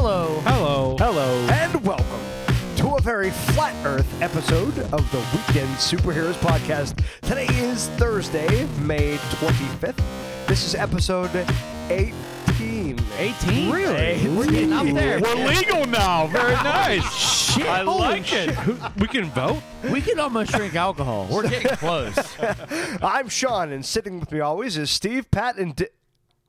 Hello. Hello. Hello. And welcome to a very flat earth episode of the Weekend Superheroes Podcast. Today is Thursday, May 25th. This is episode 18. 18? Really? We're getting up there. We're legal now. Very nice. Shit. I Holy like shit. it. We can vote. We can almost drink alcohol. We're getting close. I'm Sean, and sitting with me always is Steve, Pat, and. Di-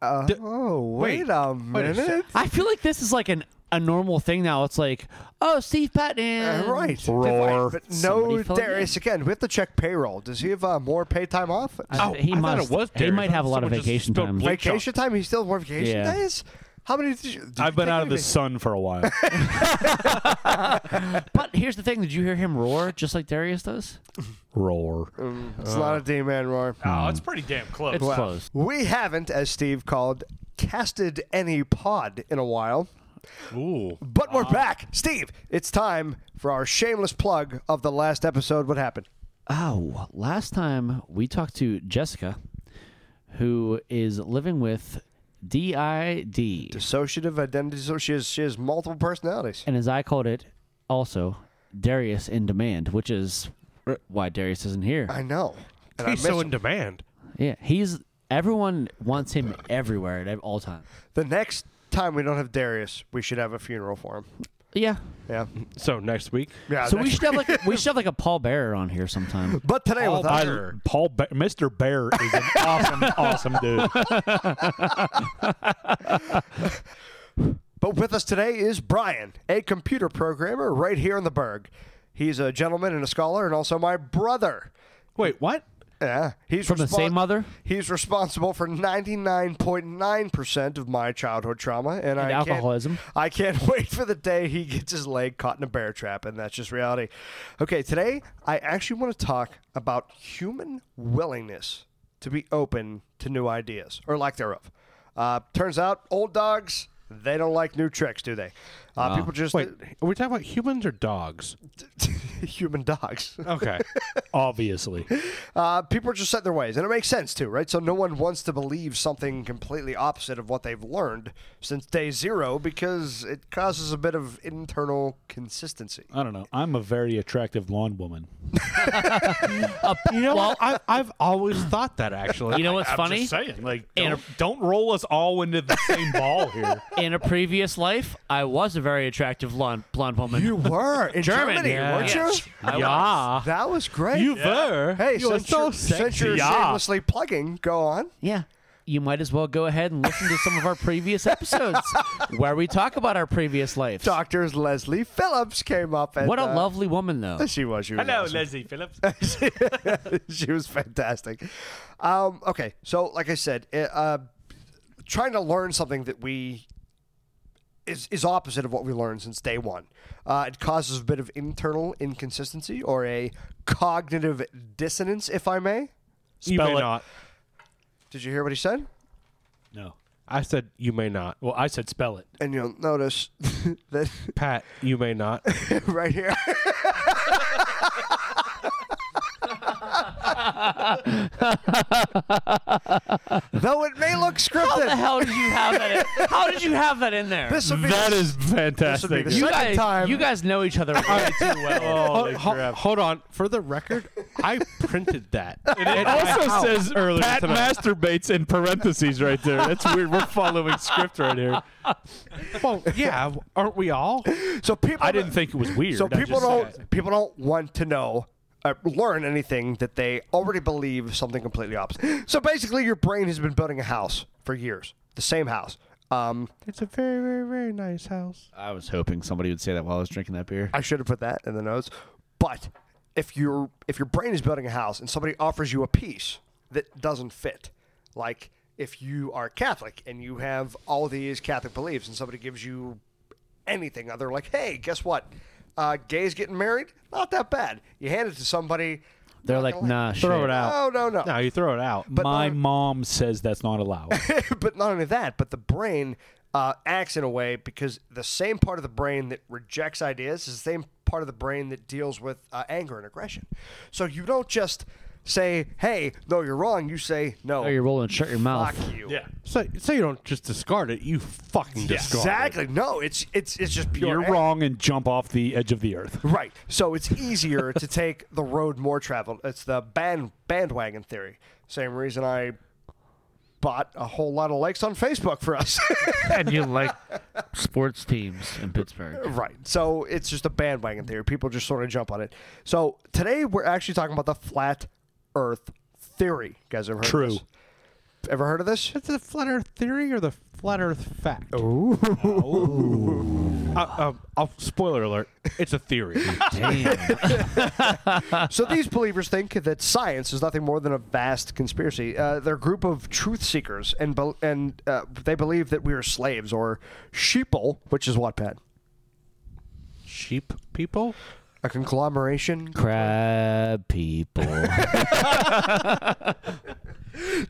uh, Di- oh, wait, wait. a minute. sec. I feel like this is like an a normal thing now. It's like, oh, Steve Uh, Patton. right. Roar. But no Somebody fill Darius again. We have to check payroll. Does he have uh, more paid time off? I- Oh, he I must. it was he might have a lot of Someone just vacation time. bleach vacation time? He still has more vacation Yeah. days? How many did you? did I've you been out of the any sun for a while. But here's the thing: Did you hear him roar just like Darius does? Roar. Mm, It's not a D-man roar. Oh, it's pretty damn close. It's Well, close. We haven't, as Steve called, casted any pod in a while, Ooh. but we're back. Steve, it's time for our shameless plug of the last episode. What happened? Oh, last time we talked to Jessica, who is living with DID, Dissociative identity. So she has she has multiple personalities. and as I called it, also Darius in demand, which is why Darius isn't here. I know. And I He's miss so him. in demand. Yeah, he's everyone wants him everywhere at all times. the next time we don't have Darius, we should have a funeral for him. Yeah. Yeah. So next week, Yeah. So we next- should have like we should have like a Paul Bearer on here sometime. But today Paul with us, Bear. Paul, ba- Mr. Bear is an awesome, awesome dude. But with us today is Brian, a computer programmer right here in the Berg. He's a gentleman and a scholar, and also my brother. wait, what? Yeah, he's From the same mother? He's responsible for 99.9% of my childhood trauma, and, And I alcoholism. Can't, I can't wait for the day he gets his leg caught in a bear trap, and that's just reality. Okay, today I actually want to talk about human willingness to be open to new ideas, or lack thereof. Uh, turns out, old dogs. They don't like new tricks, do they? Uh, people just Wait, are we talking about humans or dogs? human dogs. Okay. Obviously. Uh, people are just set their ways, and it makes sense too, right? So no one wants to believe something completely opposite of what they've learned since day zero because it causes a bit of internal consistency. I don't know. I'm a very attractive blonde woman. you know, what? I, I've always thought that actually. You know what's I'm funny? Just saying, like, And don't, don't roll us all into the same ball here. In a previous life, I was a very attractive blonde, blonde woman. You were in German, Germany, yeah. weren't Yes. you? I was. yeah. That was great. You were. hey, you were since, so you're, since you're sexy. shamelessly plugging, go on. Yeah. You might as well go ahead and listen to some of our previous episodes where we talk about our previous lives. Doctors Leslie Phillips came up. And, What a uh, lovely woman, though. She was. She was awesome. Leslie Phillips. she was fantastic. Um, okay, so like I said, uh, uh, trying to learn something that we is is opposite of what we learned since day one. Uh, it causes a bit of internal inconsistency or a cognitive dissonance, if I may. You Spell may it. not. Did you hear what he said? No. I said you may not. Well, I said spell it. And you'll notice that Pat, you may not. right here. Though it may look scripted. How the hell did you have that? In, how did you have that in there? this would be That the, is fantastic. the you second guys, time- you guys know each other way too well. Oh, hold, hold- hold on. For the record, I printed that. It also says earlier Pat tonight. masturbates in parentheses right there. That's weird. We're following script right here. Well, yeah, aren't we all? so people. I didn't think it was weird. So people don't people don't want to know uh, learn anything that they already believe something completely opposite. So basically, your brain has been building a house for years, the same house. Um, It's a very, very, very nice house. I was hoping somebody would say that while I was drinking that beer. I should have put that in the notes. But if your if your brain is building a house and somebody offers you a piece that doesn't fit, like if you are Catholic and you have all these Catholic beliefs and somebody gives you anything other like, hey, guess what? Uh, gays getting married? Not that bad. You hand it to somebody. They're like, gonna nah, Throw shit. it out. Oh no no. No, you throw it out. But My not- mom says that's not allowed. but not only that, but the brain uh, acts in a way because the same part of the brain that rejects ideas is the same part of the brain that deals with uh, anger and aggression. So you don't just say, "Hey, no, you're wrong." You say, "No, Oh, you're rolling. Shut your mouth. fuck you." Yeah. So so you don't just discard it. You fucking discard it. Exactly. No, it's it's it's just pure. You're wrong and jump off the edge of the earth. Right. So it's easier to take the road more traveled. It's the band bandwagon theory. Same reason I bought a whole lot of likes on Facebook for us. and you like sports teams in Pittsburgh. right. So it's just a bandwagon theory. People just sort of jump on it. So today we're actually talking about the flat Earth theory. You guys ever heard True. of this? Ever heard of this? it. It's the flat Earth theory or the flat Earth fact. Ooh. Uh, uh, I'll, spoiler alert. It's a theory. Damn. so these believers think that science is nothing more than a vast conspiracy. Uh, they're a group of truth seekers, and bel and uh, they believe that we are slaves or sheeple, which is what, Pat? Sheep people. A conglomeration Crab people.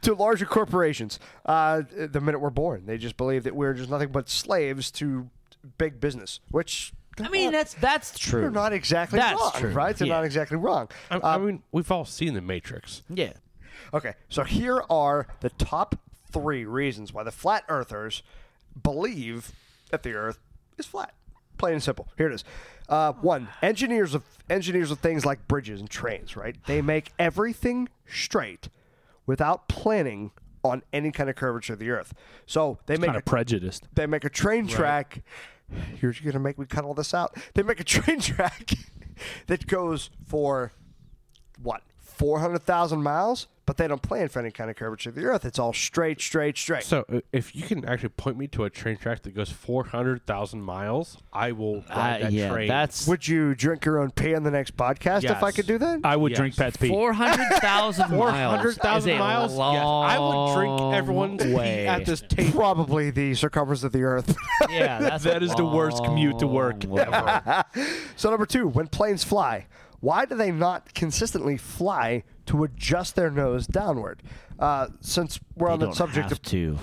to larger corporations. Uh, the minute we're born, they just believe that we're just nothing but slaves to big business, which I mean, that's that's true. they're not exactly That's wrong, true. right? They're Yeah. not exactly wrong. I, I mean, we've all seen the Matrix. Yeah. Okay, so here are the top three reasons why the flat earthers believe that the Earth is flat. Plain and simple. Here it is. Uh, one, engineers of engineers of things like bridges and trains. Right? They make everything straight without planning on any kind of curvature of the Earth. So they make Kind a, of prejudiced. they make a train track. You're gonna make me cut all this out. They make a train track that goes for what four hundred thousand miles, but they don't plan for any kind of curvature of the Earth. It's all straight, straight, straight. So uh, if you can actually point me to a train track that goes 400,000 miles, I will ride Uh, that yeah, train. that's Would you drink your own pee on the next podcast if I Yes. could do that? I would Yes. drink Pat's pee. four hundred thousand miles. 400,000 is a miles? Yes. I would drink long everyone's pee at this table. Probably the circumference of the Earth. Yeah, that's That a is the worst commute to work long way. so number two, when planes fly, why do they not consistently fly to adjust their nose downward? Uh, since we're They on the don't subject have of to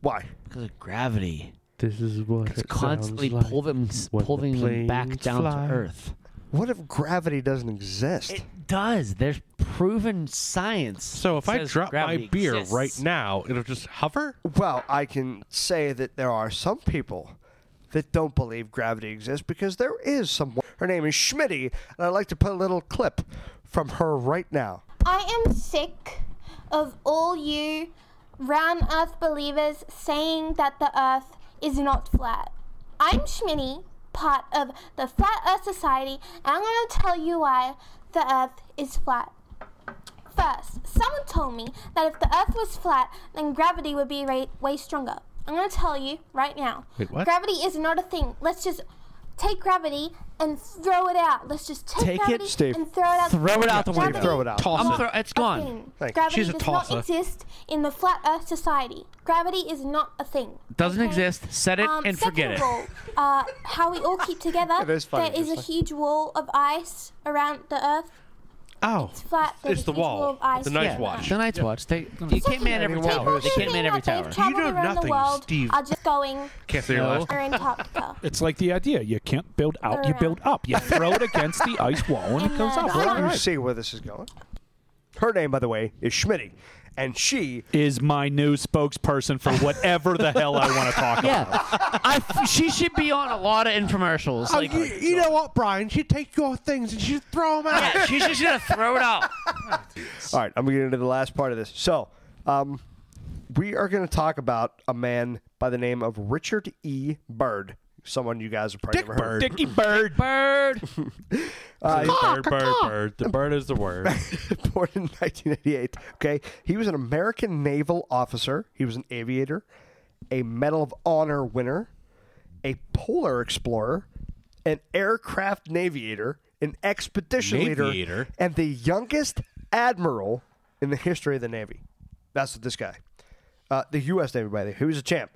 why. because of gravity. This is what It's constantly pull them, when pulling the them back planes down fly. to Earth. What if gravity doesn't exist? It does. There's proven science. So if I says drop my gravity beer exists. right now, it'll just hover? Well, I can say that there are some people that don't believe gravity exists because there is someone. Her name is Schmitty, and I'd like to put a little clip from her right now. I am sick of all you round earth believers saying that the earth is not flat. I'm Schmitty, part of the Flat Earth Society, and I'm going to tell you why the earth is flat. First, someone told me that if the earth was flat, then gravity would be way, way stronger. I'm going to tell you right now. Wait, what? Gravity is not a thing. Let's just take gravity and throw it out. Let's just take, Take it, gravity Steve. and throw it out. Throw it out the window. Throw it out. Toss I'm it. throw- it's a gone. Thank you. Gravity She's a does not exist in the flat Earth society. Gravity is not a thing. Doesn't okay? exist. Set it Um, and forget it. second of all, uh, how we all keep together. It is funny, There is a just huge wall of ice around the Earth. Oh, It's flat. There's it's the huge wall wall. of The nice around watch. The Night's Watch. They, you can't man every Anyone tower. who's They can't People man every that they've tower. traveled know around nothing, the world Steve. Are just going can't say your No. last to Antarctica. It's like the idea. You can't build out, you build up. You throw it against the ice wall and it And, comes uh, up. the We're all You right. see where this is going. Her name, by the way, is Schmitty, and she Is my new spokesperson for whatever the hell I want to talk about. Yeah, I f- she should be on a lot of infomercials. Oh, Like, you, you know what, Brian? You take your things and you throw them out. yeah, she's just gonna throw it out. All right, I'm going to get into the last part of this. So, um, we are going to talk about a man by the name of Richard E. Byrd. Someone you guys have probably Dick never heard. Bird. Dicky Bird. Bird. Uh, bird, bird, bird. The bird is the word. born in 1988. Okay, he was an American naval officer. He was an aviator, a Medal of Honor winner, a polar explorer, an aircraft navigator, an expedition leader, Navigator? and the youngest admiral in the history of the Navy. That's this guy, uh, the U.S. Navy, by the way. He was a champ.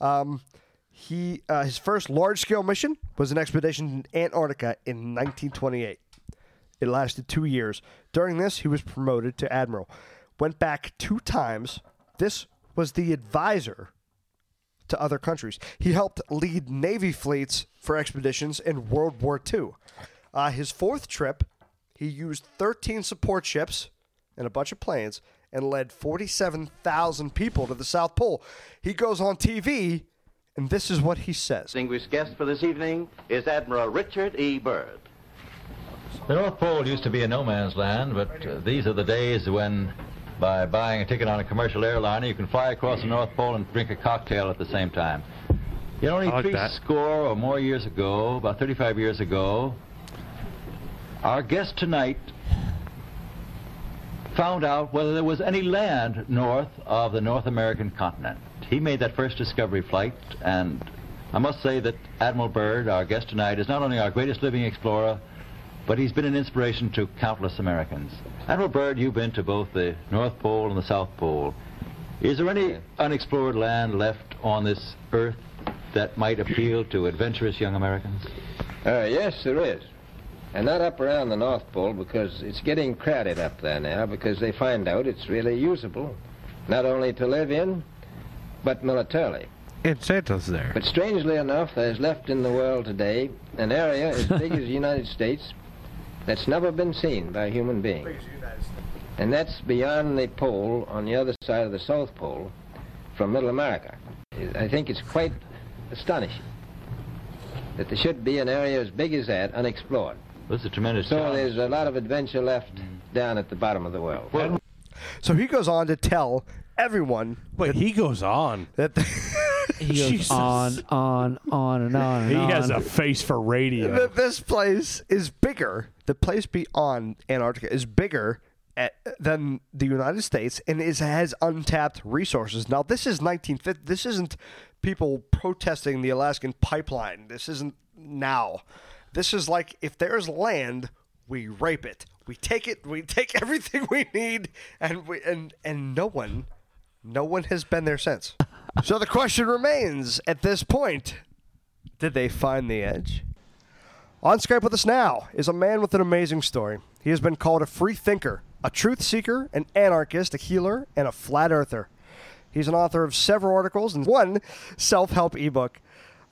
Um, he uh, his first large scale mission was an expedition in Antarctica in 1928. It lasted two years. During this, he was promoted to admiral. Went back two times. This was the advisor to other countries. He helped lead Navy fleets for expeditions in World War II. Uh, his fourth trip, he used 13 support ships and a bunch of planes and led 47,000 people to the South Pole. He goes on TV, and this is what he says. Distinguished guest for this evening is Admiral Richard E. Byrd. The North Pole used to be a no man's land, but uh, these are the days when, by buying a ticket on a commercial airliner, you can fly across the North Pole and drink a cocktail at the same time. You know, only I like three that. score or more years ago, about 35 years ago, our guest tonight found out whether there was any land north of the North American continent. He made that first discovery flight, and I must say that Admiral Byrd, our guest tonight, is not only our greatest living explorer, but he's been an inspiration to countless Americans. Admiral Byrd, you've been to both the North Pole and the South Pole. Is there any unexplored land left on this earth that might appeal to adventurous young Americans? Uh, yes, there is. And not up around the North Pole because it's getting crowded up there now because they find out it's really usable, not only to live in, but militarily. And Santa's there. But strangely enough, there's left in the world today an area as big as the United States that's never been seen by a human being. And that's beyond the pole on the other side of the South Pole from Middle America. I think it's quite astonishing that there should be an area as big as that unexplored. This is a tremendous So challenge. there's a lot of adventure left mm. down at the bottom of the world. So he goes on to tell everyone Wait, he goes on. that He goes Jesus. on, on, on, and on. And He on. has a face for radio. that this place is bigger. The place beyond Antarctica is bigger at, than the United States and is has untapped resources. Now this is 1950. This isn't people protesting the Alaskan pipeline. This isn't now. This is like if there's land, we rape it. We take it. We take everything we need, and we and and no one, no one has been there since. so the question remains at this point: Did they find the edge? On Skype with us now is a man with an amazing story. He has been called a free thinker, a truth seeker, an anarchist, a healer, and a flat earther. He's an author of several articles and one self help ebook.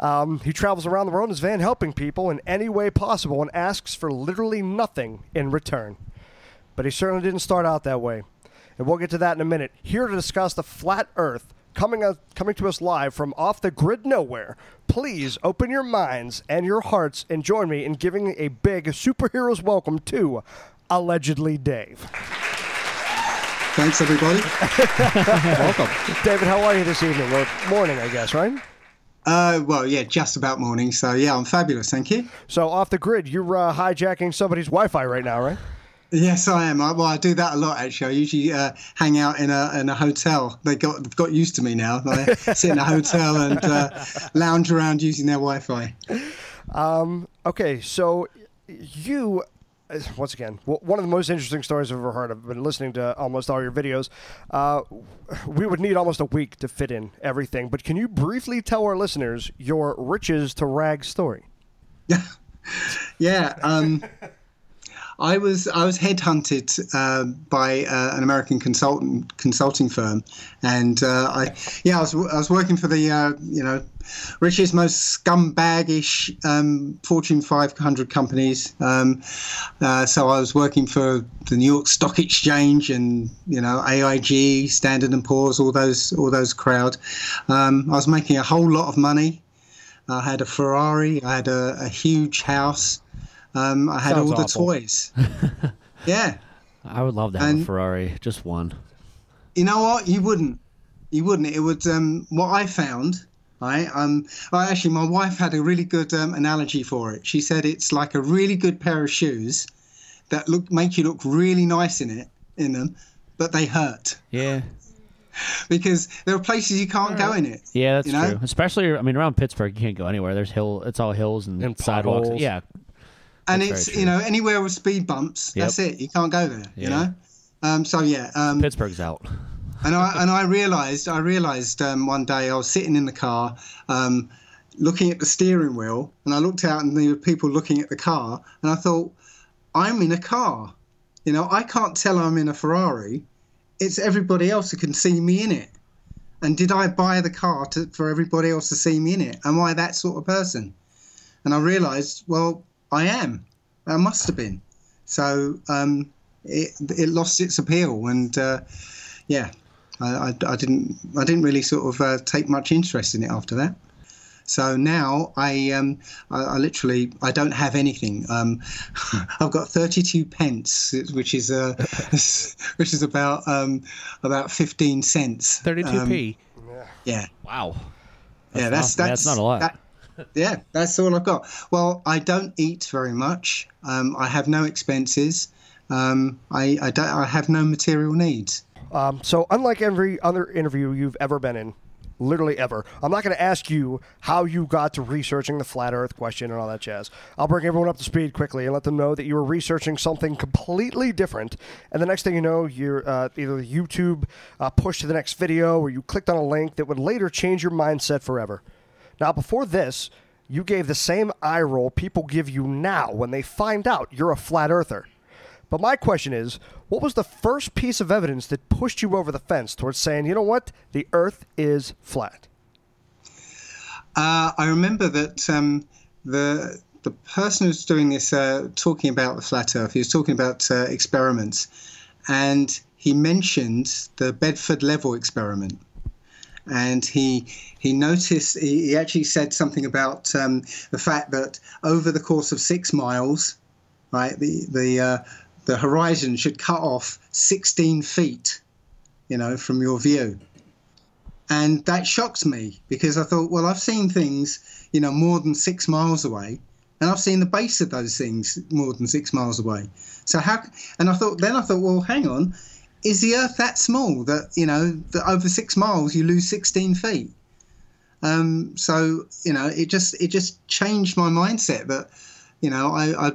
Um, he travels around the world in his van helping people in any way possible and asks for literally nothing in return. But he certainly didn't start out that way. And we'll get to that in a minute. Here to discuss the flat earth, coming, out, coming to us live from off the grid nowhere. Please open your minds and your hearts and join me in giving a big superheroes welcome to Allegedly Dave. Thanks, everybody. Welcome. David, how are you this evening? Or morning, I guess, right? Uh, well, yeah, just about morning. So, yeah, I'm fabulous. Thank you. So, off the grid, you're uh, hijacking somebody's Wi Fi right now, right? Yes, I am. I, well, I do that a lot actually. I usually uh, hang out in a in a hotel. They got they've got used to me now. I sit in a hotel and uh, lounge around using their Wi-Fi. Um, Okay, so you, uh, once again, one of the most interesting stories I've ever heard. I've been listening to almost all your videos. Uh, we would need almost a week to fit in everything, but can you briefly tell our listeners your riches to rags story? Yeah, Yeah. Um, I was I was headhunted uh, by uh, an American consultant consulting firm, and uh, I yeah I was I was working for the uh, you know richest most scumbaggish um, Fortune 500 companies. Um, uh, so I was working for the New York Stock Exchange and you know AIG, Standard and Poor's, all those all those crowd. Um, I was making a whole lot of money. I had a Ferrari. I had a, a huge house. Um, I had Sounds all the awful. toys. yeah. I would love to have a And- Ferrari, just one. You know what? You wouldn't. You wouldn't. It would. Um, what I found. Right. Um. Well, actually, my wife had a really good um, analogy for it. She said it's like a really good pair of shoes that look make you look really nice in it in them, but they hurt Yeah, because there are places you can't go in it. yeah, that's You know? true. Especially, I mean, around Pittsburgh, you can't go anywhere. There's hill. It's all hills and, And sidewalks. potholes. Yeah, and That's it's you know anywhere with speed bumps. Yep. That's it. You can't go there. Yeah. You know. Um. So yeah. Um. Pittsburgh's out. and I and I realised I realised um, one day I was sitting in the car, um, looking at the steering wheel, and I looked out and there were people looking at the car, and I thought, I'm in a car, you know, I can't tell I'm in a Ferrari. It's everybody else who can see me in it. And did I buy the car to, for everybody else to see me in it? Am I that sort of person? And I realised, well, I am. I must have been. So um, it it lost its appeal, and uh, yeah, I, I, I didn't I didn't really sort of uh, take much interest in it after that. So now I, um, I, I literally I don't have anything. Um, I've got 32 pence, which is uh, which is about um, about 15 cents. 32p. Yeah. Wow. yeah, That's that's not- that's, that's not a lot. that- yeah, that's all I've got. Well, I don't eat very much. Um, I have no expenses. Um, I I, don't, I have no material needs. Um, so, unlike every other interview you've ever been in, literally ever, I'm not going to ask you how you got to researching the flat Earth question and all that jazz. I'll bring everyone up to speed quickly and let them know that you were researching something completely different. And the next thing you know, you're uh, either YouTube uh, pushed to the next video or you clicked on a link that would later change your mindset forever. Now, before this, you gave the same eye roll people give you now when they find out you're a flat earther. But my question is, what was the first piece of evidence that pushed you over the fence towards saying, you know what, the earth is flat? Uh, I remember that um, the the person who's doing this, uh, talking about the flat Earth, he was talking about uh, experiments, and he mentioned the Bedford Level experiment, and he he noticed he, he actually said something about um, the fact that over the course of six miles, right, the the uh, the horizon should cut off 16 feet, you know, from your view and that shocked me because I thought, well, I've seen things, you know, more than six miles away, and I've seen the base of those things more than six miles away. So how? And I thought, then I thought, well, hang on, is the Earth that small that you know that over six miles you lose 16 feet? Um, so you know, it just it just changed my mindset that you know I, I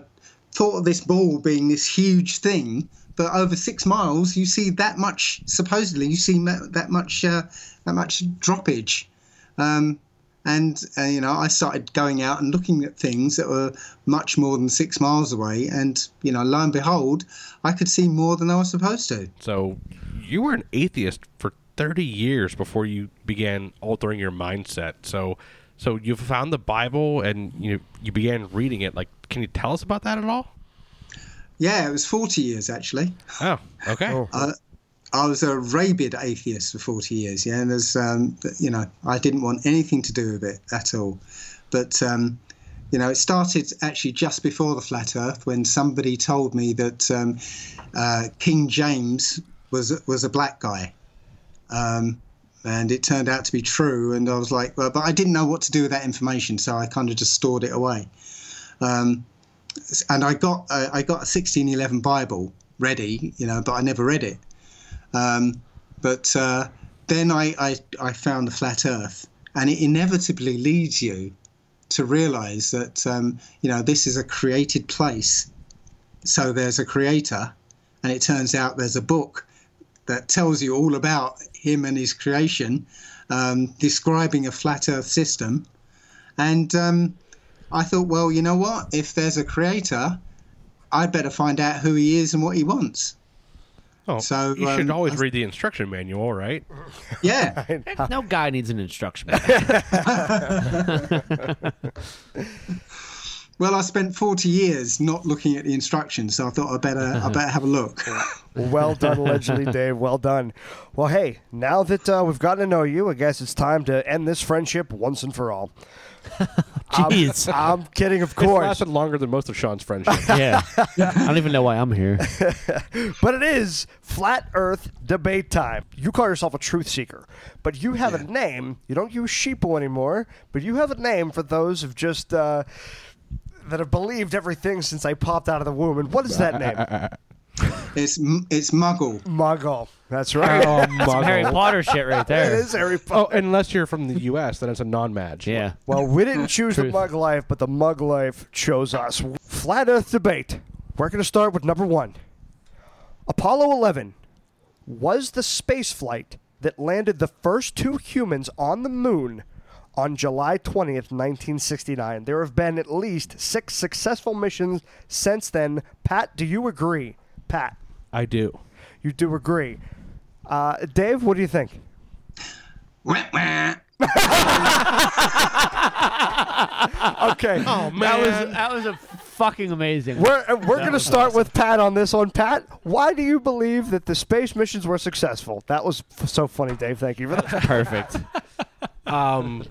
thought of this ball being this huge thing, but over six miles you see that much. Supposedly, you see that much uh, that much droppage. Um, and uh, you know, I started going out and looking at things that were much more than six miles away, and you know, lo and behold, I could see more than I was supposed to. So you were an atheist for 30 years before you began altering your mindset. So so you found the Bible and you you began reading it. Like, can you tell us about that at all? Yeah, it was 40 years actually. Oh, okay. Uh, I was a rabid atheist for 40 years, yeah, and there's, um, you know, I didn't want anything to do with it at all. But, um, you know, it started actually just before the flat Earth when somebody told me that um, uh, King James was was a black guy, um, and it turned out to be true. And I was like, well, but I didn't know what to do with that information, so I kind of just stored it away. Um, and I got uh, I got a 1611 Bible ready, you know, but I never read it. Um, but uh, then I, I, I found the flat Earth, and it inevitably leads you to realize that um, you know this is a created place. So there's a creator, and it turns out there's a book that tells you all about him and his creation, um, describing a flat Earth system. And um, I thought, well, you know what? If there's a creator, I'd better find out who he is and what he wants. Oh, So, you should um, always I- read the instruction manual, right? Yeah. no guy needs an instruction. manual. Well, I spent 40 years not looking at the instructions, so I thought I better I better have a look. Well done, allegedly, Dave. Well done. Well, hey, now that uh, we've gotten to know you, I guess it's time to end this friendship once and for all. Jeez. I'm kidding, of It's course. lasted longer than most of Sean's friendship. yeah. I don't even know why I'm here. But it is flat Earth debate time. You call yourself a truth seeker, but you have a name. You don't use sheeple anymore, but you have a name for those who've just uh, that have believed everything since I popped out of the womb. And what is that name? It's it's Muggle. Muggle. That's right. oh, Some Harry. Potter shit right there. there. is Harry Oh, unless you're from the U.S., then it's a non-match. Yeah. Well, we didn't choose the Truth. mug life, but the mug life chose us. Flat Earth debate. We're going to start with number one. Apollo 11 was the space flight that landed the first two humans on the moon on July 20th, 1969. There have been at least six successful missions since then. Pat, do you agree? Pat, I do. you do agree. Uh, Dave, what do you think? Wah, wah. Okay. Oh man, That was that was a fucking amazing. We're we're going to was start with Pat on this one. Pat, why do you believe that the space missions were successful? That was f- so funny, Dave. Thank you for that. Perfect. Um,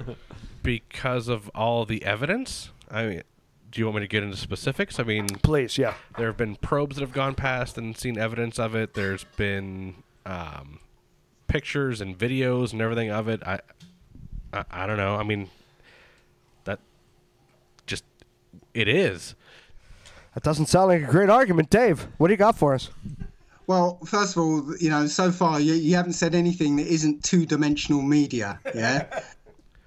because of all the evidence. I mean, do you want me to get into specifics? I mean, Please, yeah. there have been probes that have gone past and seen evidence of it. There's been um, pictures and videos and everything of it. I, I, I don't know. I mean, that just it is. That doesn't sound like a great argument, Dave. What do you got for us? Well, first of all, you know, so far you, you haven't said anything that isn't two-dimensional media, yeah,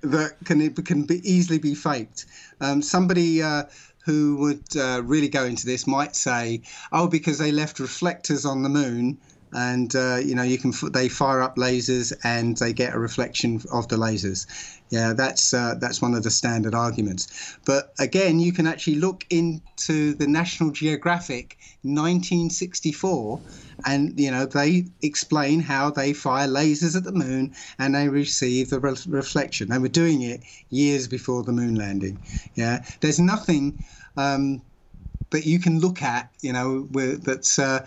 that can can be easily be faked. Um, somebody uh, who would uh, really go into this might say, "Oh, because they left reflectors on the moon." And uh, you know you can they fire up lasers and they get a reflection of the lasers. Yeah, that's uh, that's one of the standard arguments. But again, you can actually look into the National Geographic 1964, and you know they explain how they fire lasers at the moon and they receive the re- reflection. They were doing it years before the moon landing. Yeah, there's nothing um, that you can look at, you know, where, that's uh,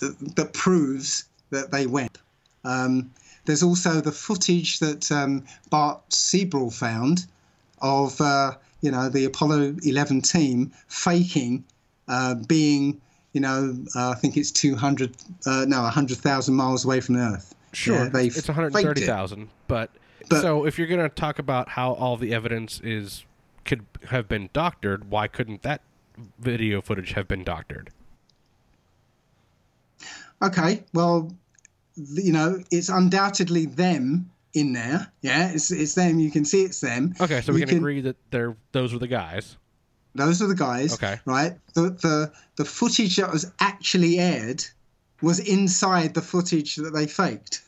that, that proves that they went. Um, there's also the footage that um, Bart Sibrel found of, uh, you know, the Apollo 11 team faking uh, being, you know, uh, I think it's 200, uh, no, 100,000 miles away from Earth. Sure, Yeah, they it's faked it. 130,000. But, But- so if you're going to talk about how all the evidence is could have been doctored, why couldn't that video footage have been doctored? Okay, well, you know, it's undoubtedly them in there. Yeah, it's it's them. You can see it's them. Okay, so we You can, agree that they're those were the guys. Those are the guys. Okay. Right. The the the footage that was actually aired was inside the footage that they faked.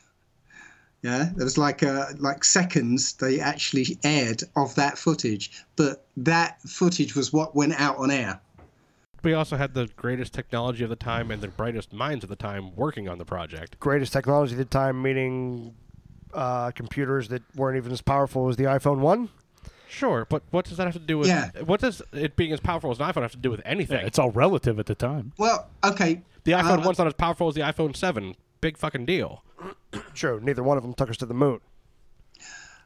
Yeah, there was like uh, like seconds they actually aired of that footage, but that footage was what went out on air. We also had the greatest technology of the time and the brightest minds of the time working on the project. Greatest technology of the time, meaning uh, computers that weren't even as powerful as the iPhone 1? Sure, but what does that have to do with? Yeah. What does it being as powerful as an iPhone have to do with anything? Yeah, it's all relative at the time. Well, okay. the iPhone uh, one's not as powerful as the iPhone seven. Big fucking deal. True. Neither one of them took us to the moon.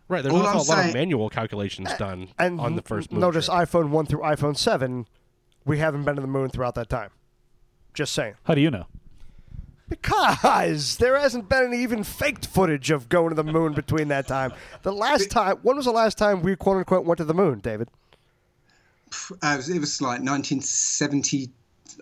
Right. There's All also I'm a lot of manual calculations done And on the first moon. notice trip. iPhone 1 through iPhone 7, we haven't been to the moon throughout that time. Just saying. How do you know? Because there hasn't been any even faked footage of going to the moon between that time. The last time, when was the last time we quote unquote went to the moon, David? Uh, it, was, it was like 1970.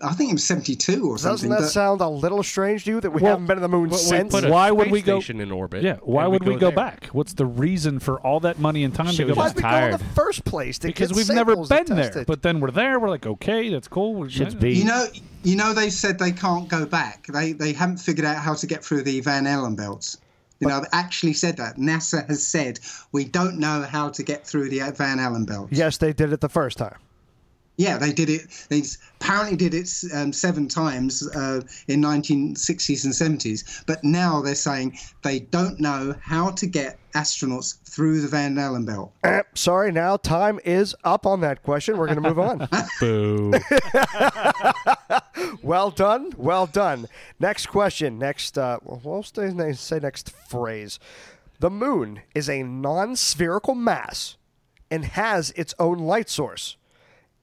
I think it was 72 or Doesn't something. that but- sound a little strange to you that we Well, haven't been to the moon Well, since? put a Why would we go- in orbit? Yeah, why would we go there. back? What's the reason for all that money and time Shit, to we go Why'd we go in the first place? Because we've never been there. But then we're there. We're like, okay, that's cool. We're Shit's yeah. beat. You know, you know, they said they can't go back. They they haven't figured out how to get through the Van Allen belts. You know, they actually said that. NASA has said we don't know how to get through the Van Allen belts. yes, they did it the first time. Yeah, they did it. They apparently did it um, seven times uh, in 1960s and 70s. But now they're saying they don't know how to get astronauts through the Van Allen belt. Eh, sorry, now time is up on that question. We're going to move on. Boo. well done. Well done. Next question. Next, uh, well, we'll say next phrase. The moon is a non spherical mass and has its own light source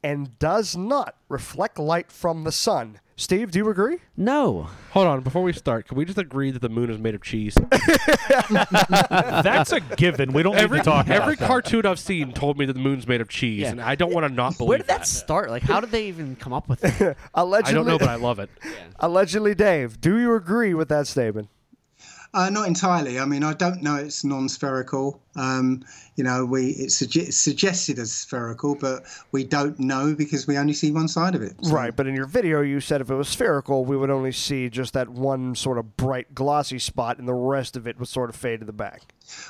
and does not reflect light from the sun. Steve, do you agree? No. Hold on, before we start, can we just agree that the moon is made of cheese? That's a given. We don't every need to talk every about that. cartoon I've seen told me that the moon's made of cheese, Yeah. and I don't want to not believe Where did that start? Like, how did they even come up with that? Allegedly, I don't know, but I love it. allegedly, Dave, do you agree with that statement? Uh, not entirely. I mean, I don't know it's non-spherical. Um, you know, we it's sugge- suggested as spherical, but we don't know because we only see one side of it. So- Right, but in your video, you said if it was spherical, we would only see just that one sort of bright, glossy spot, and the rest of it would sort of fade to the back.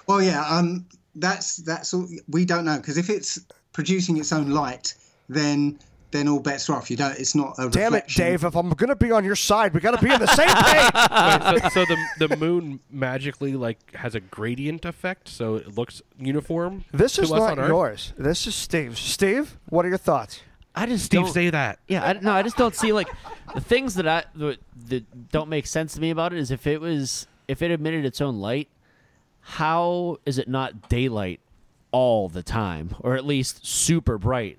Well, yeah. Um, that's that's all. We don't know because if it's producing its own light, then then all bets are off. You don't. It's not a Damn it. Dave! If I'm gonna be on your side, we gotta be on the same page. Wait, so, so the the moon magically like has a gradient effect, so it looks uniform. This to is us not on Earth? yours. This is Steve's. Steve, what are your thoughts? I just Steve, don't, say that. Yeah, I, no, I just don't see like the things that I that, that don't make sense to me about it is if it was if it emitted its own light, how is it not daylight all the time, or at least super bright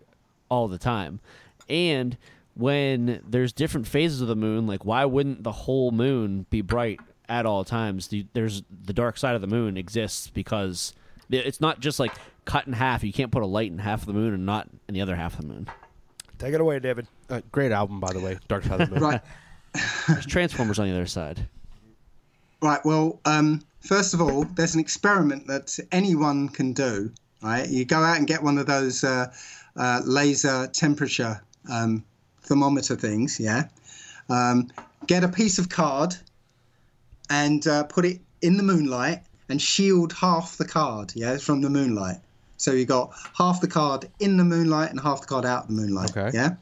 all the time? And when there's different phases of the moon, like why wouldn't the whole moon be bright at all times? The, there's the dark side of the moon exists because it's not just like cut in half. You can't put a light in half of the moon and not in the other half of the moon. Take it away, David. Uh, great album, by the way. Dark Side of the Moon. Right. There's Transformers on the other side. Right. Well, um, first of all, there's an experiment that anyone can do. Right. You go out and get one of those uh, uh, laser temperature um, thermometer things. Yeah. Um, get a piece of card and uh, put it in the moonlight and shield half the card. Yeah, from the moonlight. So you got half the card in the moonlight and half the card out of the moonlight. Okay. Yeah.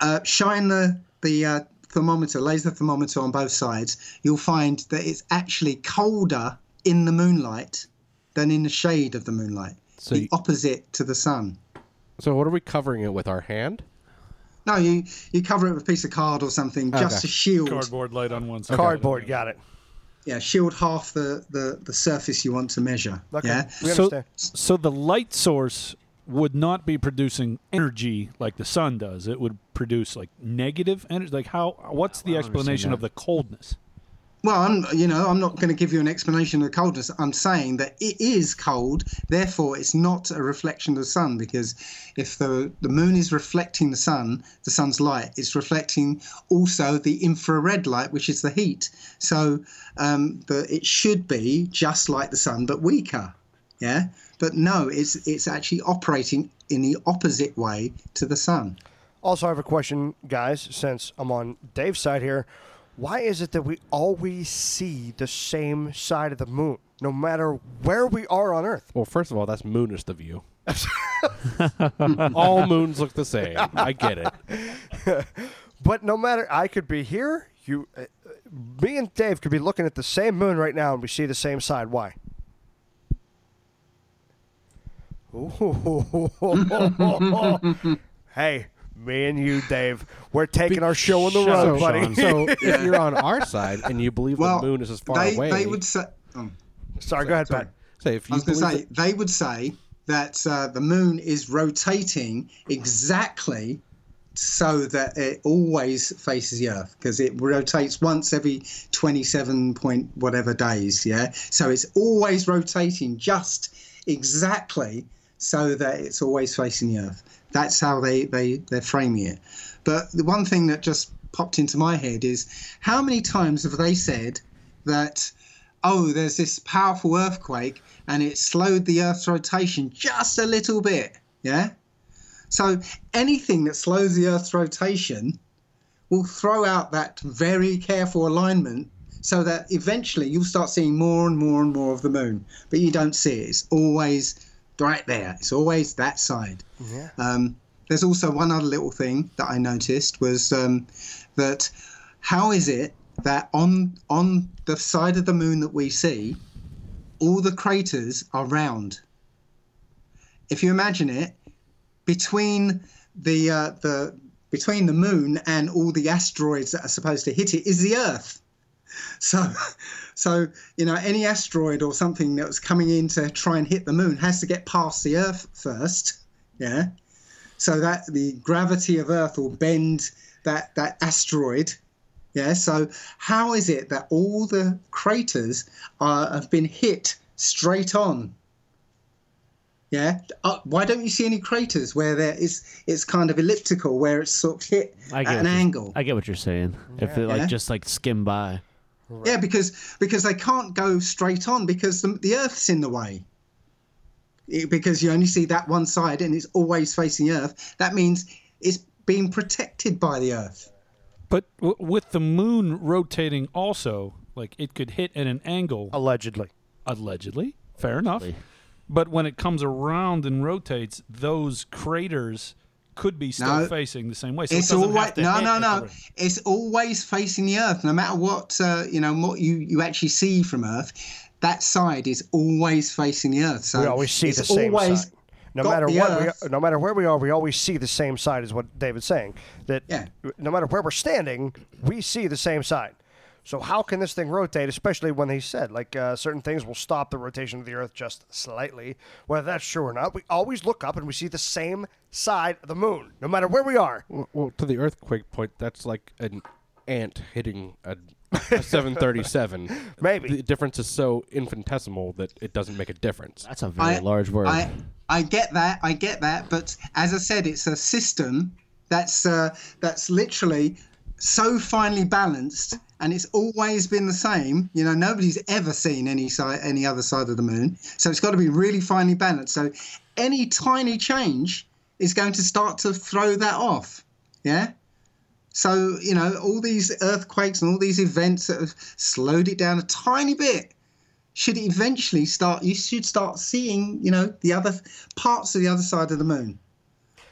Uh, shine the the uh, thermometer, laser thermometer on both sides. You'll find that it's actually colder in the moonlight than in the shade of the moonlight. So the you- opposite to the sun. So what are we covering it with? Our hand? No, you you cover it with a piece of card or something just Okay. to shield. Cardboard light on one side. Cardboard, got it. Yeah, shield half the, the the surface you want to measure. Okay, Yeah. So, so the light source would not be producing energy like the sun does. It would produce like negative energy. Like how? What's the explanation of the coldness? Well, I'm, you know, I'm not going to give you an explanation of the coldness. I'm saying that it is cold, therefore it's not a reflection of the sun because if the the moon is reflecting the sun, the sun's light, it's reflecting also the infrared light, which is the heat. So um, the, it should be just like the sun, but weaker. Yeah, but no, it's it's actually operating in the opposite way to the sun. Also, I have a question, guys, since I'm on Dave's side here. Why is it that we always see the same side of the moon, no matter where we are on Earth? Well, first of all, that's moonist of you. all moons look the same. I get it. But no matter, I could be here. You, uh, uh, me and Dave could be looking at the same moon right now, and we see the same side. Why? Ooh. hey, me and you, Dave, we're taking our show on the Shut road, up, buddy. Sean. So if you're on our side and you believe Well, the moon is as far they away, they would say. Oh. Sorry, go ahead, Sorry. Pat. say if you I you was going to believe say they would say that uh, the moon is rotating exactly so that it always faces the Earth because it rotates once every 27 point whatever days. Yeah, so it's always rotating just exactly so that it's always facing the Earth. That's how they they they're framing it. But the one thing that just popped into my head is how many times have they said that oh, there's this powerful earthquake and it slowed the Earth's rotation just a little bit. Yeah. So anything that slows the Earth's rotation will throw out that very careful alignment so that eventually you'll start seeing more and more and more of the moon. But you don't see it. It's always right there. It's always that side. Yeah. Um, there's also one other little thing that I noticed was um, that how is it that on on the side of the moon that we see, all the craters are round. If you imagine it, between the uh, the between the moon and all the asteroids that are supposed to hit it is the Earth. So, so you know, any asteroid or something that was coming in to try and hit the moon has to get past the Earth first. Yeah. So that the gravity of Earth will bend that that asteroid. Yeah. So how is it that all the craters are, have been hit straight on? Yeah. Uh, why don't you see any craters where there is it's kind of elliptical, where it's sort of hit I at an angle? I get what you're saying. If it like Yeah. just like skim by. Yeah, because because they can't go straight on because the, the Earth's in the way. It- because you only see that one side and it's always facing Earth. That means it's being protected by the Earth. But w- with the moon rotating, also like it could hit at an angle. Allegedly. Allegedly, fair enough. But when it comes around and rotates, those craters could be still No. facing the same way. So it's doesn't always have no, no, no. the- It's always facing the Earth, no matter what uh, you know what you you actually see from Earth. That side is always facing the Earth. So we always see it's the same always, side. no matter what Earth. we no matter where we are, we always see the same side. Is what David's saying. That Yeah. no matter where we're standing, we see the same side. So how can this thing rotate? Especially when he said like uh, certain things will stop the rotation of the Earth just slightly. Whether that's true or not, we always look up and we see the same side of the moon, no matter where we are. Well, well, to the earthquake point, that's like an ant hitting a, a 737. Maybe. the difference is so infinitesimal that it doesn't make a difference. That's a very large word. I, I get that, I get that, but as I said, it's a system that's uh, that's literally so finely balanced, and it's always been the same. You know, nobody's ever seen any side, any other side of the moon, so it's got to be really finely balanced. So any tiny change is going to start to throw that off. Yeah. So you know, all these earthquakes and all these events that have slowed it down a tiny bit should eventually start you should start seeing you know the other parts of the other side of the moon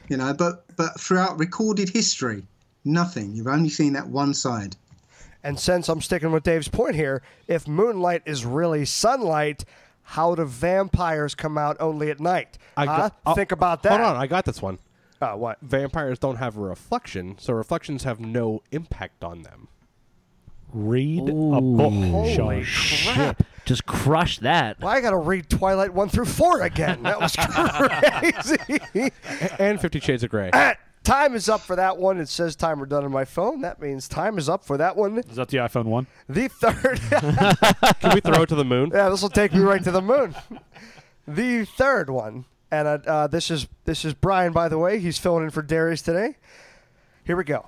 you know but but throughout recorded history nothing you've only seen that one side And since I'm sticking with Dave's point here, if moonlight is really sunlight, how do vampires come out only at night? I Huh? got- oh, Think about that. Hold on, I got this one. Uh, what? Vampires don't have a reflection, so reflections have no impact on them. Read a book, Holy Sean. crap. Just crush that. Well, I got to read Twilight 1 through 4 again. That was crazy. And Fifty Shades of Grey. Ah, time is up for that one. It says timer done on my phone. That means time is up for that one. Is that the iPhone one? The third. Can we throw it to the moon? yeah, this will take me right to the moon. The third one, and uh, uh, this is this is Brian, by the way. He's filling in for Darius today. Here we go.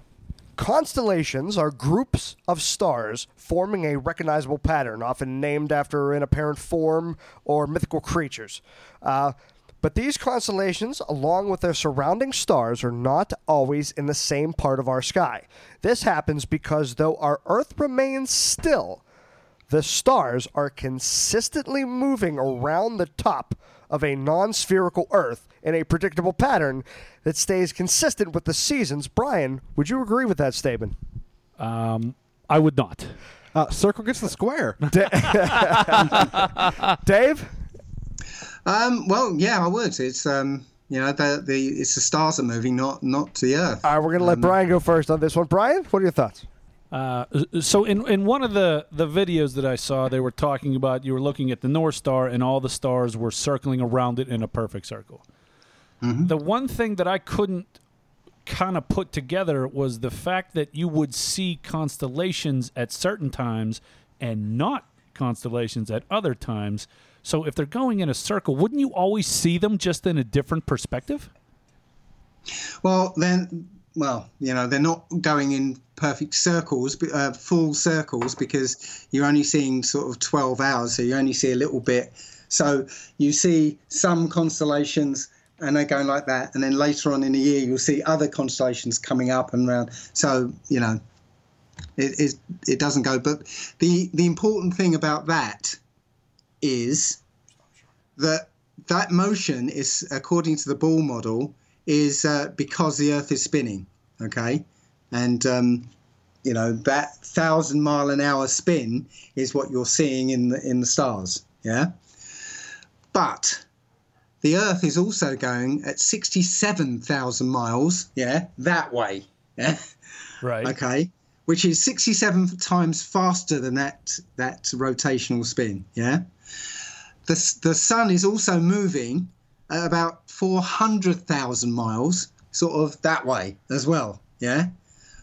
Constellations are groups of stars forming a recognizable pattern, often named after an apparent form or mythical creatures. Uh, but these constellations, along with their surrounding stars, are not always in the same part of our sky. This happens because though our Earth remains still, the stars are consistently moving around the top of a non spherical Earth in a predictable pattern that stays consistent with the seasons. Brian, would you agree with that statement? I would not. Uh, circle gets the square. Dave? Um well yeah i would it's um you know the the it's the stars are moving not not the earth All right, we're going to let Brian go first on this one. Brian, what are your thoughts? Uh, so in in one of the the videos that I saw, they were talking about you were looking at the North Star and all the stars were circling around it in a perfect circle. The one thing that I couldn't kind of put together was the fact that you would see constellations at certain times and not constellations at other times. So if they're going in a circle, wouldn't you always see them just in a different perspective? Well, then, well, you know, they're not going in perfect circles, uh, full circles, because you're only seeing sort of 12 hours, so you only see a little bit. So you see some constellations and they're going like that, and then later on in the year, you'll see other constellations coming up and around. So, you know, it, it, it doesn't go. But the, the important thing about that is that that motion is, according to the ball model, is uh, because the Earth is spinning. Okay, and um, you know that thousand mile an hour spin is what you're seeing in the in the stars. Yeah, but the Earth is also going at sixty-seven thousand miles. Yeah, that way. Yeah. Right. Okay, which is 67 times faster than that that rotational spin. Yeah. The the sun is also moving at about 400,000 miles, sort of that way as well. Yeah.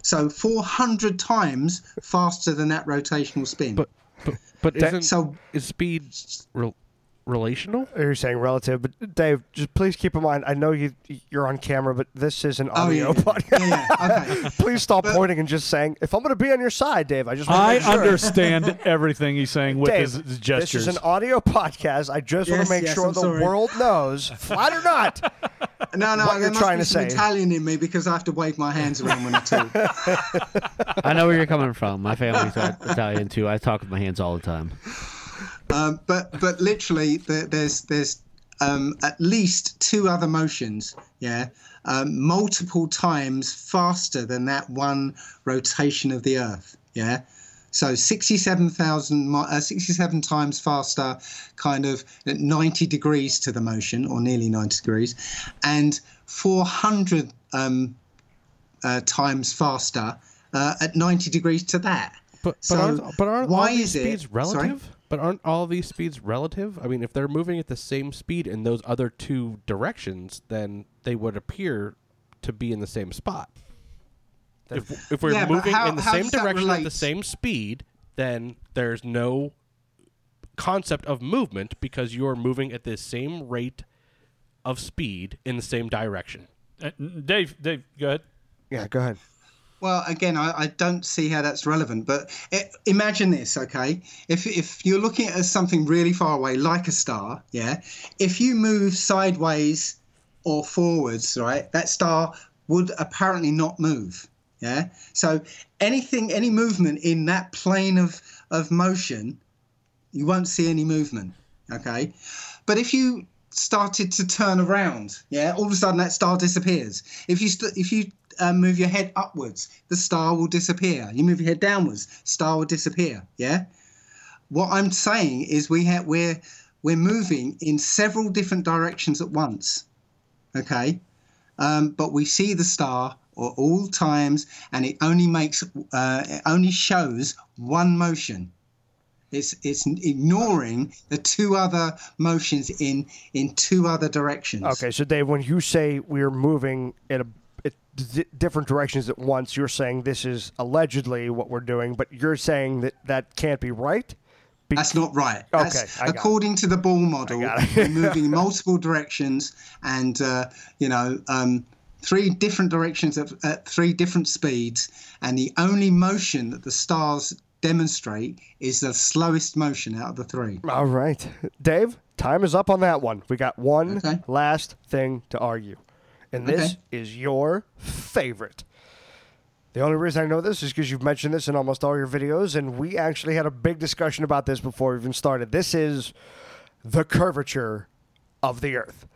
So 400 times faster than that rotational spin. But but, but isn't so- is speed rel- relational? Oh, you're saying relative, but Dave, just please keep in mind. I know you you're on camera, but this is an Oh, audio yeah. podcast. Yeah, yeah, okay. please stop pointing and just saying, "If I'm going to be on your side, Dave, I just want to I make sure." understand everything he's saying with Dave, his, his gestures. This is an audio podcast. I just want to make yes, sure I'm the sorry. world knows, flat or not. no, no, what there you're trying to say. Italian in me because I have to wave my hands around when I talk. I know where you're coming from. My family's Italian too. I talk with my hands all the time. Um, but but literally, there, there's there's um, at least two other motions, yeah, um, multiple times faster than that one rotation of the Earth, yeah. So 67,000, uh, 67 times faster, kind of at 90 degrees to the motion, or nearly 90 degrees, and 400 um, uh, times faster uh, at 90 degrees to that. But but aren't, but aren't why all these is it- speeds relative? sorry? But aren't all these speeds relative? I mean, if they're moving at the same speed in those other two directions, then they would appear to be in the same spot. If, if we're Yeah, moving how- in the same does that direction at the same speed, then there's no concept of movement because you're moving at the same rate of speed in the same direction. Uh, Dave, Dave, go ahead. Yeah, go ahead. Well, again, I, I don't see how that's relevant. But i imagine this, okay? If if you're looking at something really far away, like a star, yeah. If you move sideways or forwards, right, that star would apparently not move. Yeah. So anything, any movement in that plane of of motion, you won't see any movement. Okay. But if you started to turn around, yeah, all of a sudden that star disappears. If you st- if you uh, move your head upwards, the star will disappear. You move your head downwards, star will disappear. Yeah. What I'm saying is we have we're we're moving in several different directions at once. Okay. Um, but we see the star at all times, and it only makes uh, it only shows one motion. It's it's ignoring the two other motions in in two other directions. Okay, so Dave, when you say we're moving in a it, d- different directions at once, you're saying this is allegedly what we're doing, but you're saying that that can't be right. Be- That's not right. Okay, I got it. according to the ball model, we're moving multiple directions, and uh, you know, um, three different directions at, at three different speeds, and the only motion that the stars demonstrate is the slowest motion out of the three. All right, Dave, time is up on that one. We got one Okay. last thing to argue, and this Okay. is your favorite. The only reason I know this is because you've mentioned this in almost all your videos, and we actually had a big discussion about this before we even started. This is the curvature of the Earth.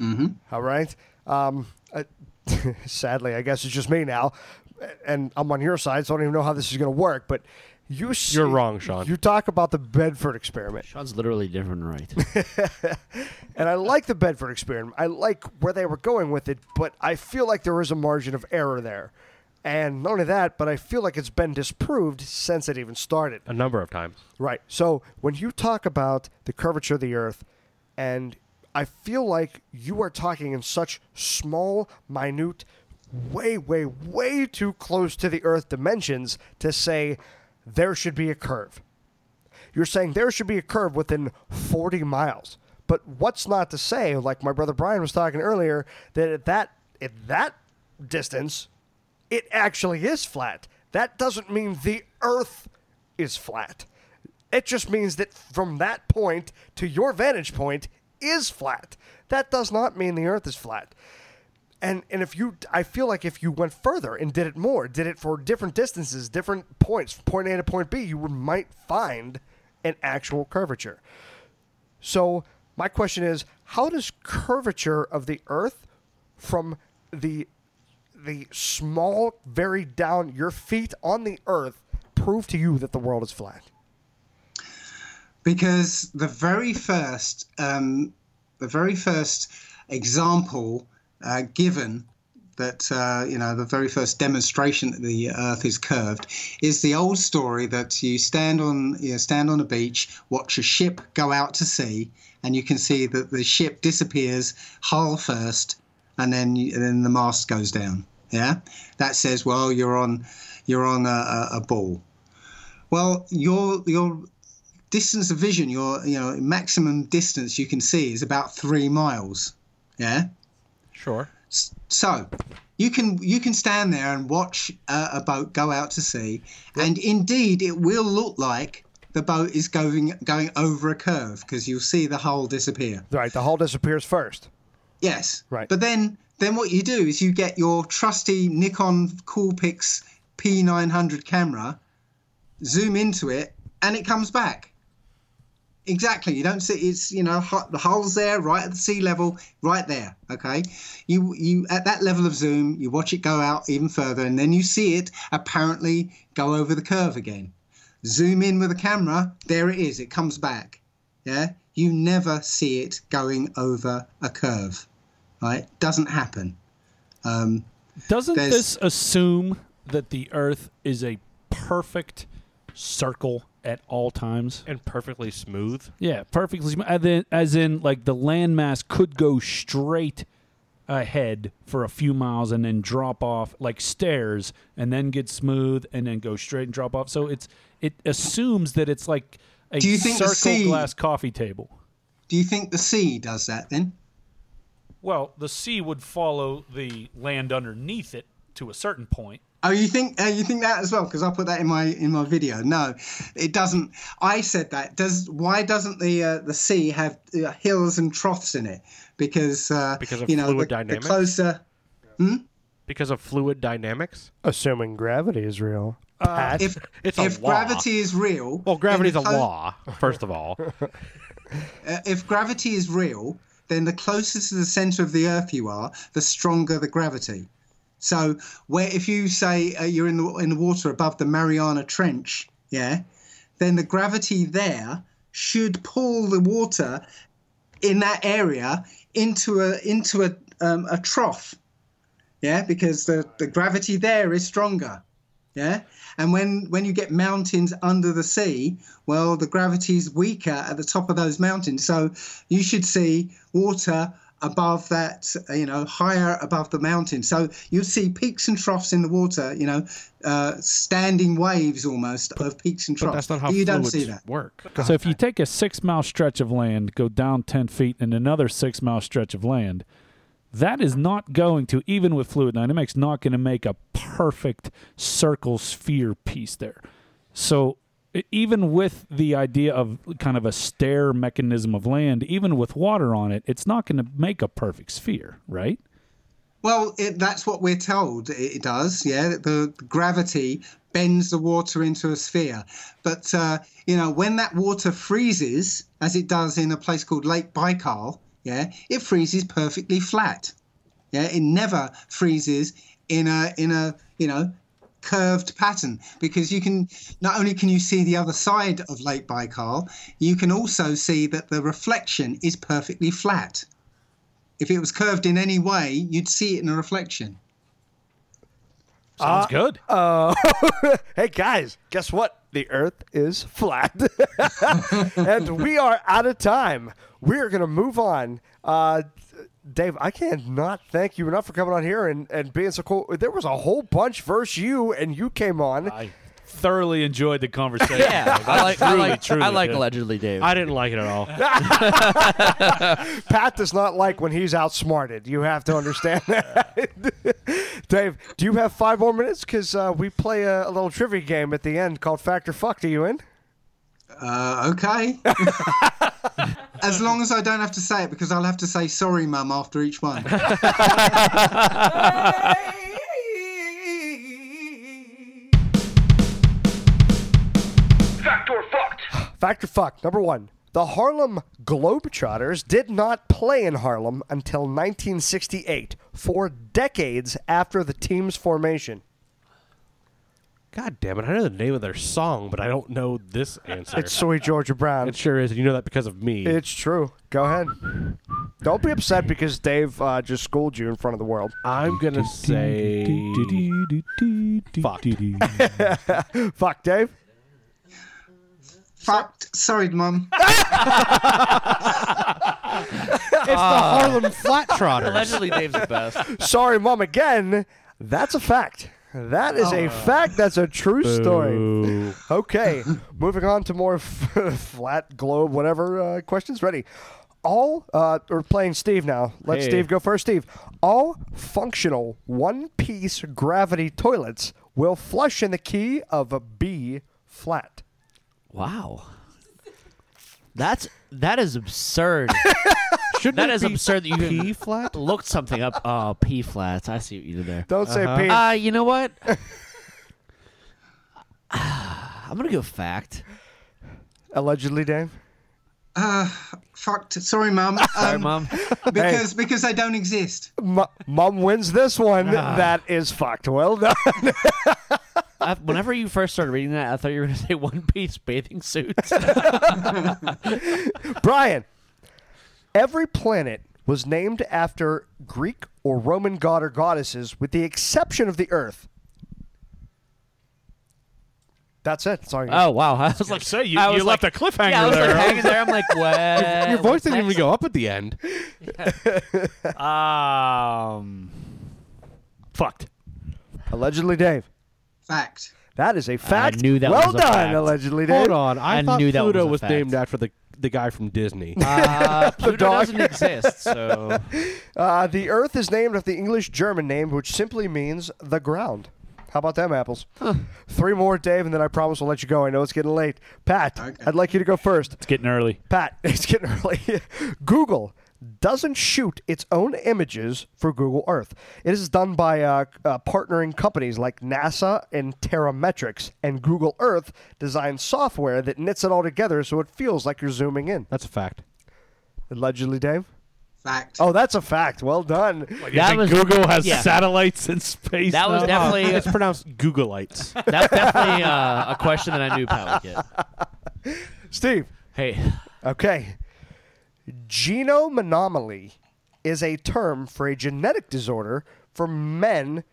Mm-hmm. All right. Um, uh, sadly, I guess it's just me now, and I'm on your side, so I don't even know how this is going to work. But you, see, You're wrong, Sean. You talk about the Bedford experiment. Sean's literally different, right? And I like the Bedford experiment. I like where they were going with it, but I feel like there is a margin of error there. And not only that, but I feel like it's been disproved since it even started. A number of times. Right. So when you talk about the curvature of the Earth, and I feel like you are talking in such small, minute, way, way, way too close to the Earth dimensions to say there should be a curve. You're saying there should be a curve within 40 miles. But what's not to say, like my brother Brian was talking earlier, that at that at that distance, it actually is flat. That doesn't mean the Earth is flat. It just means that from that point to your vantage point is flat. That does not mean the Earth is flat. And and if you, I feel like if you went further and did it more, did it for different distances, different points, point A to point B, you might find an actual curvature. So my question is, how does curvature of the Earth from the the small, very down your feet on the Earth prove to you that the world is flat? because the very first um, the very first example uh, given that uh, you know the very first demonstration that the earth is curved is the old story that you stand on you know, stand on a beach watch a ship go out to sea and you can see that the ship disappears hull first and then and then the mast goes down yeah that says well you're on you're on a, a, a ball well your your distance of vision, your you know maximum distance you can see is about three miles. Yeah. Sure. So you can you can stand there and watch uh, a boat go out to sea, and indeed it will look like the boat is going going over a curve because you'll see the hull disappear. Right, the hull disappears first. Yes. Right. But then then what you do is you get your trusty Nikon Coolpix P900 camera, zoom into it, and it comes back. Exactly. You don't see it's you know the hull's there right at the sea level, right there. Okay. You you at that level of zoom, you watch it go out even further, and then you see it apparently go over the curve again. zoom in with a camera, there it is. It comes back. Yeah, you never see it going over a curve. Right? Doesn't happen. Um, Doesn't this assume that the Earth is a perfect circle at all times? and perfectly smooth. Yeah, perfectly. sm- As in, as in, like the landmass could go straight ahead for a few miles and then drop off like stairs, and then get smooth and then go straight and drop off. So it's it assumes that it's like a Do you think the circle sea- glass coffee table. do you think the sea does that then? Well, the sea would follow the land underneath it to a certain point. Oh, you think uh, you think that as well? Because I put that in my in my video. No, it doesn't. I said that. Does why doesn't the uh, the sea have uh, hills and troughs in it? Because uh, Because of you know fluid the, the dynamics? closer. Because of fluid dynamics. Assuming gravity is real. Pat? If It's a if law. gravity is real, Well, then gravity's the a clo- law, first of all. Uh, if gravity is real, then the closer to the center of the Earth you are, the stronger the gravity. So, where if you say uh, you're in the in the water above the Mariana Trench, yeah, then the gravity there should pull the water in that area into a into a um, a trough, yeah, because the the gravity there is stronger. Yeah. And when, when you get mountains under the sea, well, the gravity is weaker at the top of those mountains. So you should see water above that, uh, you know, higher above the mountain. So you'll see peaks and troughs in the water, you know, uh, standing waves almost of peaks and But troughs. that's not how you don't see that. work. So if you take a six mile stretch of land, go down 10 feet, and another six mile stretch of land, that is not going to, even with fluid dynamics, not going to make a perfect circle sphere piece there. So even with the idea of kind of a stair mechanism of land, even with water on it, it's not going to make a perfect sphere, right? Well, it, that's what we're told it does. Yeah, the gravity bends the water into a sphere. But uh, you know, when that water freezes, as it does in a place called Lake Baikal, yeah, it freezes perfectly flat. Yeah, it never freezes in a in a you know curved pattern because you can not only can you see the other side of Lake Baikal, you can also see that the reflection is perfectly flat. If it was curved in any way, you'd see it in a reflection. Sounds good. hey guys, guess what? The Earth is flat, and we are out of time. We are going to move on. Uh, Dave, I can't not thank you enough for coming on here and, and being so cool. There was a whole bunch versus you, and you came on. I thoroughly enjoyed the conversation. Yeah, I like, I like, truly I like did. allegedly Dave. I didn't like it at all. Pat does not like when he's outsmarted. You have to understand that. Dave, do you have five more minutes? Because uh, we play a, a little trivia game at the end called Factor Fuck. Are you in? Uh, okay. As long as I don't have to say it, because I'll have to say sorry, mum, after each one. Factor Fact or fuck? Number one. The Harlem Globetrotters did not play in Harlem until 1968, four decades after the team's formation. God damn it! I know the name of their song, but I don't know this answer. It's Sweet Georgia Brown. it sure is, and you know that because of me. It's true. Go ahead. Don't be upset because Dave uh, just schooled you in front of the world. I'm gonna say fucked. Fuck, Dave. Fucked. Sorry, mum. It's the Harlem Flat Trotters. allegedly Dave's the best. Sorry, mom. Again, that's a fact. That is a fact. That's a true story. Okay, moving on to more f- flat globe, whatever uh, questions. Ready? All uh, we're playing Steve now. Let Hey. Steve go first. Steve, all functional one-piece gravity toilets will flush in the key of a B flat. Wow. That's that is absurd. Shouldn't that it is be absurd that you P can flat? look something up. Oh, P flats. I see what you did there. Don't say P. Uh, you know what? I'm gonna go fact. Allegedly, Dave. Uh, fucked. Sorry, mum. Sorry, Um, mom. because because they don't exist. M- Mom wins this one. That is fucked. Well done. I, whenever you first started reading that, I thought you were going to say One Piece bathing suits. Brian, every planet was named after Greek or Roman god or goddesses, with the exception of the Earth. That's it. Sorry. oh wow! I was like, say, you- I you was left like- a cliffhanger Yeah, I was there. like hanging there. I'm like, what? Your voice didn't even go up at the end. Um, fucked. Allegedly, Dave. Fact. That is a fact. I knew that well was a done, fact. allegedly, Dave. Hold on, I, I thought knew that Pluto was a was, fact. named after the the guy from Disney. Uh, Pluto dog. doesn't exist, so Uh, the Earth is named after the English German name, which simply means the ground. How about them apples? Three more, Dave, and then I promise we'll let you go. I know it's getting late. Pat, Okay. I'd like you to go first. It's getting early. Pat, it's getting early. Google doesn't shoot its own images for Google Earth. It is done by uh, uh, partnering companies like NASA and Terrametrics, and Google Earth designs software that knits it all together so it feels like you're zooming in. That's a fact. Allegedly, Dave. Fact. Oh, that's a fact. Well done. that was Google has yeah. satellites in space. That was now? definitely It's pronounced Googleites. that's definitely uh, a question that I knew Pat would get. Steve. Hey, Okay. Genome anomaly is a term for a genetic disorder for men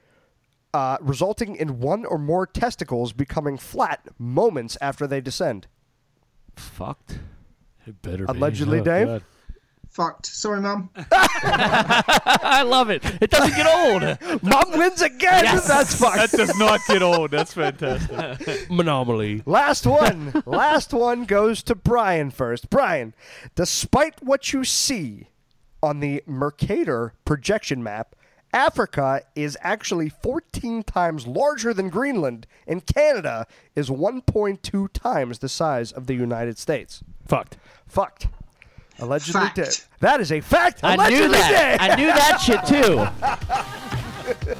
uh, resulting in one or more testicles becoming flat moments after they descend. fucked. It better be. Allegedly, Oh, Dave? God. Fucked. Sorry, Mum. I love it. It doesn't get old. Mom wins again. Yes. That's That does not get old. That's fantastic. Monomaly. Last one. Last one goes to Brian first. Brian, despite what you see on the Mercator projection map, Africa is actually 14 times larger than Greenland, and Canada is 1.2 times the size of the United States. Fucked. Fucked. Allegedly Fact. dead. That is a fact. I Allegedly knew that. dead. I knew that shit too.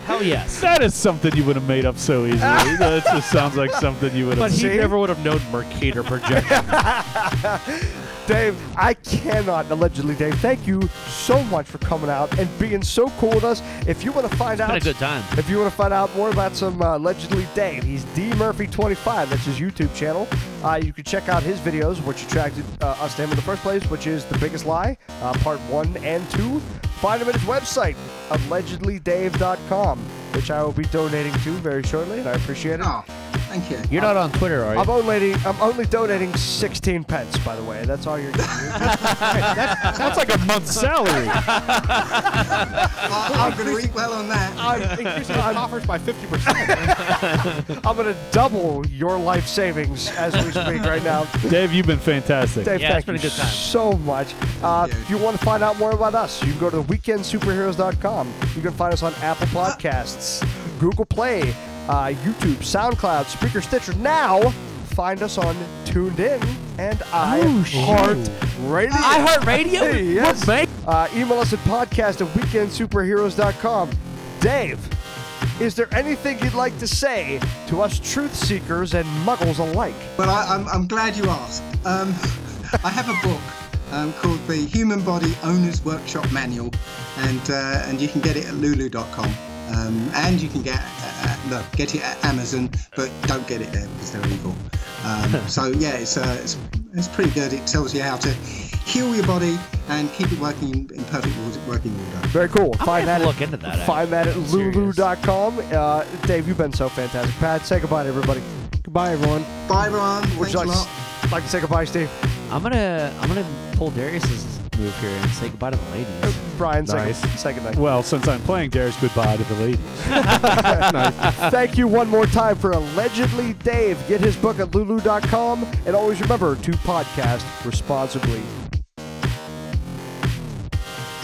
Hell yes. That is something you would have made up so easily. that just sounds like something you would have. But he never would have known Mercator projection. Dave, I cannot allegedly, Dave. Thank you so much for coming out and being so cool with us. If you want to find out, a good time. If you want to find out more about some uh, allegedly Dave, he's D Murphy 25. That's his YouTube channel. Uh, you can check out his videos, which attracted uh, us to him in the first place, which is The Biggest Lie, uh, part one and two. Find him at his website, allegedlydave.com, bomb which I will be donating to very shortly, and I appreciate it. Oh, thank you. You're not on Twitter, are you? I'm only I'm only donating 16 pence, by the way. That's all you're getting. That's like a month's salary. I, I'm going to eat well on that. I'm, Increasing his coffers by 50%. I'm going to double your life savings as we speak right now. Dave, you've been fantastic. Dave, Yeah, it's thank been a you good time. so much. Uh, if you want to find out more about us, you can go to weekendsuperheroes.com. You can find us on Apple Podcasts, Google Play, uh, YouTube, SoundCloud, Spreaker Stitcher. Now, find us on TuneIn and iHeart Radio. iHeartRadio? yes. Uh, email us at podcast at weekendsuperheroes.com. Dave, is there anything you'd like to say to us truth seekers and muggles alike? Well, I, I'm, I'm glad you asked. Um, I have a book um, called the Human Body Owner's Workshop Manual, and uh, and you can get it at lulu.com. Um, and you can get uh, no, get it at Amazon, but don't get it there because they're evil. Um, so yeah, it's, uh, it's it's pretty good. It tells you how to heal your body and keep it working in, in perfect working order. Very cool. I might find have that to at- look into that, Find that at actually. Lulu.com. Uh, Dave, you've been so fantastic. Pat, say goodbye to everybody. Goodbye, everyone. Bye, everyone. Would Thanks you a like, lot. like to say goodbye, Steve? I'm gonna I'm gonna pull Darius's move here and say goodbye to the ladies. Brian, say, Nice. good, say goodnight. Well, since I'm playing Darius, goodbye to the ladies. Thank you one more time for Allegedly Dave. Get his book at lulu.com. And always remember to podcast responsibly.